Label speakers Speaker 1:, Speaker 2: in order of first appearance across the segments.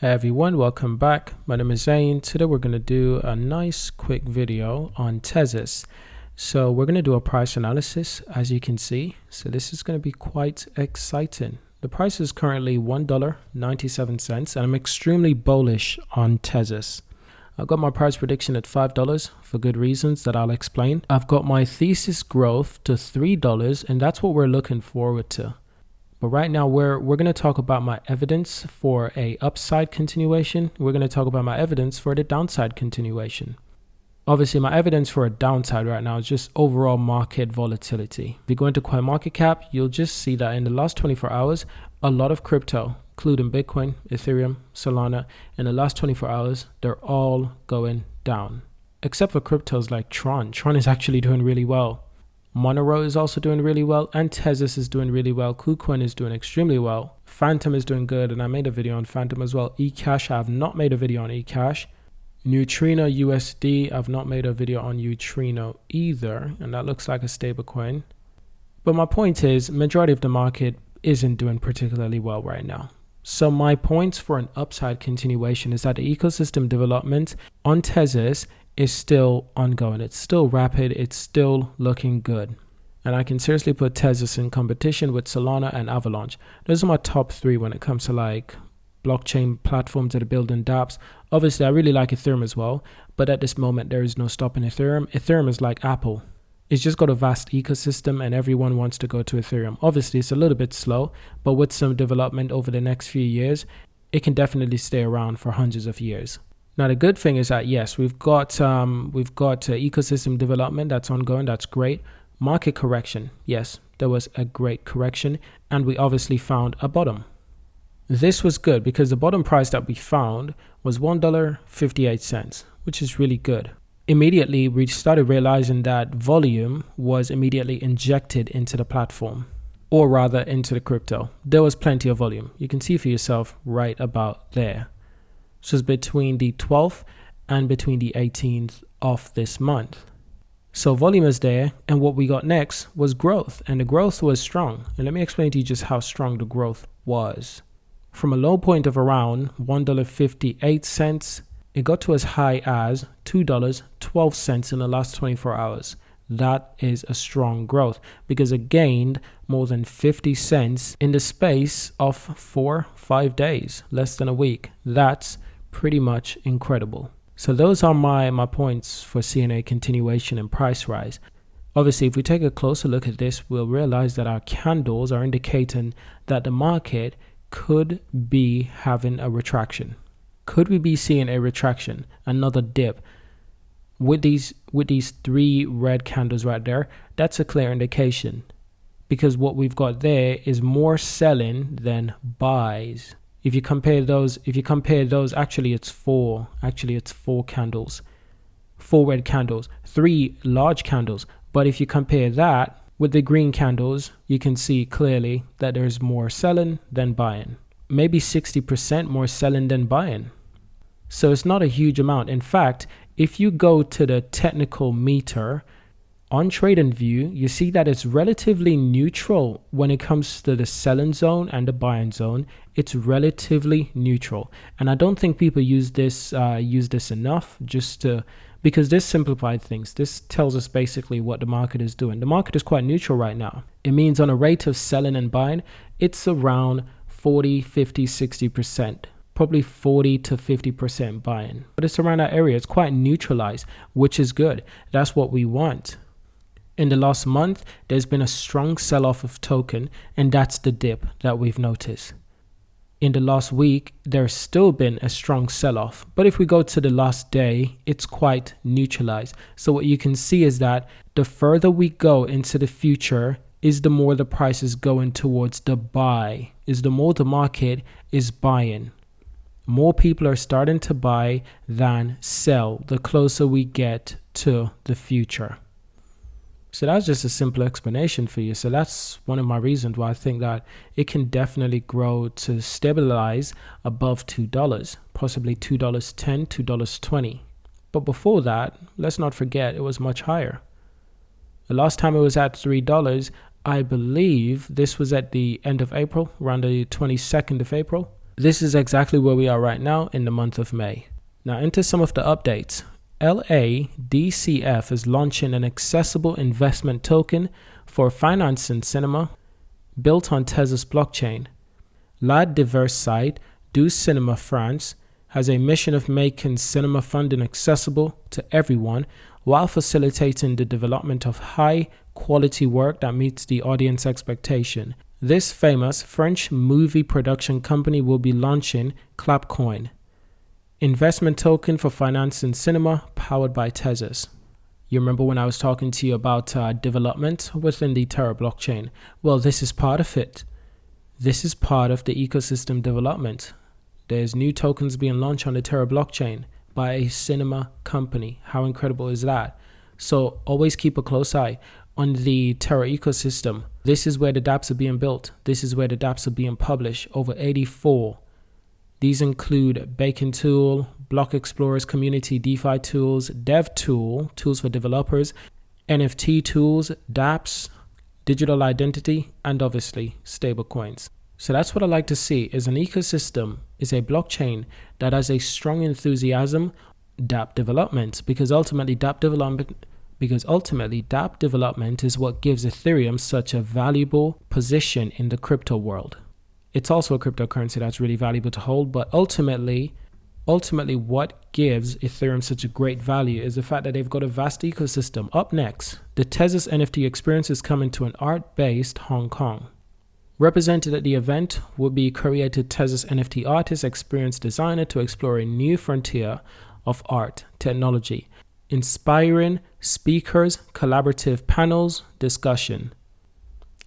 Speaker 1: Hey everyone, welcome back. My name is Zane. Today we're going to do a nice quick video on Tezos. So we're going to do a price analysis as you can see. So this is going to be quite exciting. The price is currently $1.97 and I'm extremely bullish on Tezos. I've got my price prediction at $5 for good reasons that I'll explain. I've got my thesis growth to $3 and that's what we're looking forward to. But right now we're we're going to talk about my evidence for a upside continuation. We're going to talk about my evidence for the downside continuation. Obviously, my evidence for a downside right now is just overall market volatility. If you go into CoinMarketCap, you'll just see that in the last 24 hours, a lot of crypto, including Bitcoin, Ethereum, Solana, in the last 24 hours, they're all going down. Except for cryptos like Tron. Tron is actually doing really well. Monero is also doing really well, and Tezos is doing really well. KuCoin is doing extremely well. Fantom is doing good, and I made a video on Fantom as well. eCash, I have not made a video on eCash. Neutrino USD, I've not made a video on Neutrino either, and that looks like a stablecoin. But my point is, majority of the market isn't doing particularly well right now. So my points for an upside continuation is that the ecosystem development on Tezos is still ongoing. It's still rapid. It's still looking good. And I can seriously put Tezos in competition with Solana and Avalanche. Those are my top three when it comes to like blockchain platforms that are building dApps. Obviously, I really like Ethereum as well, but at this moment, there is no stopping Ethereum. Ethereum is like Apple. It's just got a vast ecosystem and everyone wants to go to Ethereum. Obviously, it's a little bit slow, but with some development over the next few years, it can definitely stay around for hundreds of years. Now the good thing is that yes, we've got um, we've got uh, ecosystem development that's ongoing. That's great. Market correction, yes, there was a great correction, and we obviously found a bottom. This was good because the bottom price that we found was one dollar fifty eight cents, which is really good. Immediately, we started realizing that volume was immediately injected into the platform, or rather into the crypto. There was plenty of volume. You can see for yourself right about there. So it's between the 12th and between the 18th of this month. So volume is there, and what we got next was growth, and the growth was strong. And let me explain to you just how strong the growth was. From a low point of around $1.58, it got to as high as $2.12 in the last 24 hours. That is a strong growth because it gained more than 50 cents in the space of four, five days, less than a week. That's pretty much incredible. So those are my, my points for CNA continuation and price rise. Obviously, if we take a closer look at this, we'll realize that our candles are indicating that the market could be having a retraction. Could we be seeing a retraction, another dip? With these with these three red candles right there, that's a clear indication. Because what we've got there is more selling than buys if you compare those if you compare those actually it's four actually it's four candles four red candles three large candles. But if you compare that with the green candles you can see clearly that there's more selling than buying. Maybe 60% more selling than buying. So it's not a huge amount. In fact if you go to the technical meter on TradingView, you see that it's relatively neutral when it comes to the selling zone and the buying zone. It's relatively neutral, and I don't think people use this uh, use this enough. Just to because this simplified things. This tells us basically what the market is doing. The market is quite neutral right now. It means on a rate of selling and buying, it's around 40, 50, 60 percent probably 40 to 50% buying. But it's around that area. It's quite neutralized, which is good. That's what we want. In the last month, there's been a strong sell off of token, and that's the dip that we've noticed. In the last week, there's still been a strong sell off, but if we go to the last day, it's quite neutralized. So, what you can see is that the further we go into the future, is the more the price is going towards the buy, is the more the market is buying. More people are starting to buy than sell the closer we get to the future. So that's just a simple explanation for you. So that's one of my reasons why I think that it can definitely grow to stabilize above $2, possibly $2.10, $2.20. But before that, let's not forget it was much higher. The last time it was at $3, I believe this was at the end of April, around the 22nd of April. This is exactly where we are right now in the month of May. Now, into some of the updates. LADCF is launching an accessible investment token for financing cinema built on Tezos blockchain. La diverse site Du Cinema France has a mission of making cinema funding accessible to everyone while facilitating the development of high quality work that meets the audience expectation. This famous French movie production company will be launching Clapcoin, investment token for financing cinema powered by Tezos. You remember when I was talking to you about uh, development within the Terra blockchain? Well, this is part of it. This is part of the ecosystem development. There's new tokens being launched on the Terra blockchain by a cinema company. How incredible is that? So always keep a close eye on the Terra ecosystem. This is where the dApps are being built. This is where the dApps are being published. Over 84. These include Baking Tool, Block Explorers Community DeFi tools, Dev Tool, tools for developers, NFT tools, dApps, digital identity, and obviously stablecoins. So that's what I like to see is an ecosystem, is a blockchain that has a strong enthusiasm dApp development because ultimately dApp development because ultimately dApp development is what gives Ethereum such a valuable position in the crypto world. It's also a cryptocurrency that's really valuable to hold, but ultimately ultimately what gives Ethereum such a great value is the fact that they've got a vast ecosystem. Up next, the Tezos NFT experience is coming to an Art Basel Hong Kong. Represented at the event will be created Tezos NFT artist experience designer to explore a new frontier of art technology inspiring speakers, collaborative panels, discussion,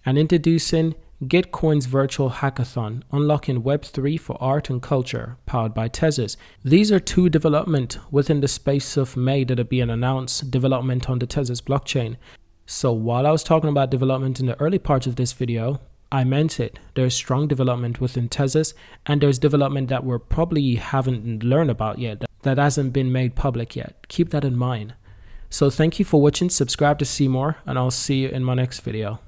Speaker 1: and introducing Gitcoin's virtual hackathon, unlocking Web3 for art and culture, powered by Tezos. These are two development within the space of May that are being announced, development on the Tezos blockchain. So while I was talking about development in the early parts of this video, I meant it. There's strong development within Tezos, and there's development that we probably haven't learned about yet that hasn't been made public yet. Keep that in mind. So thank you for watching, subscribe to see more, and I'll see you in my next video.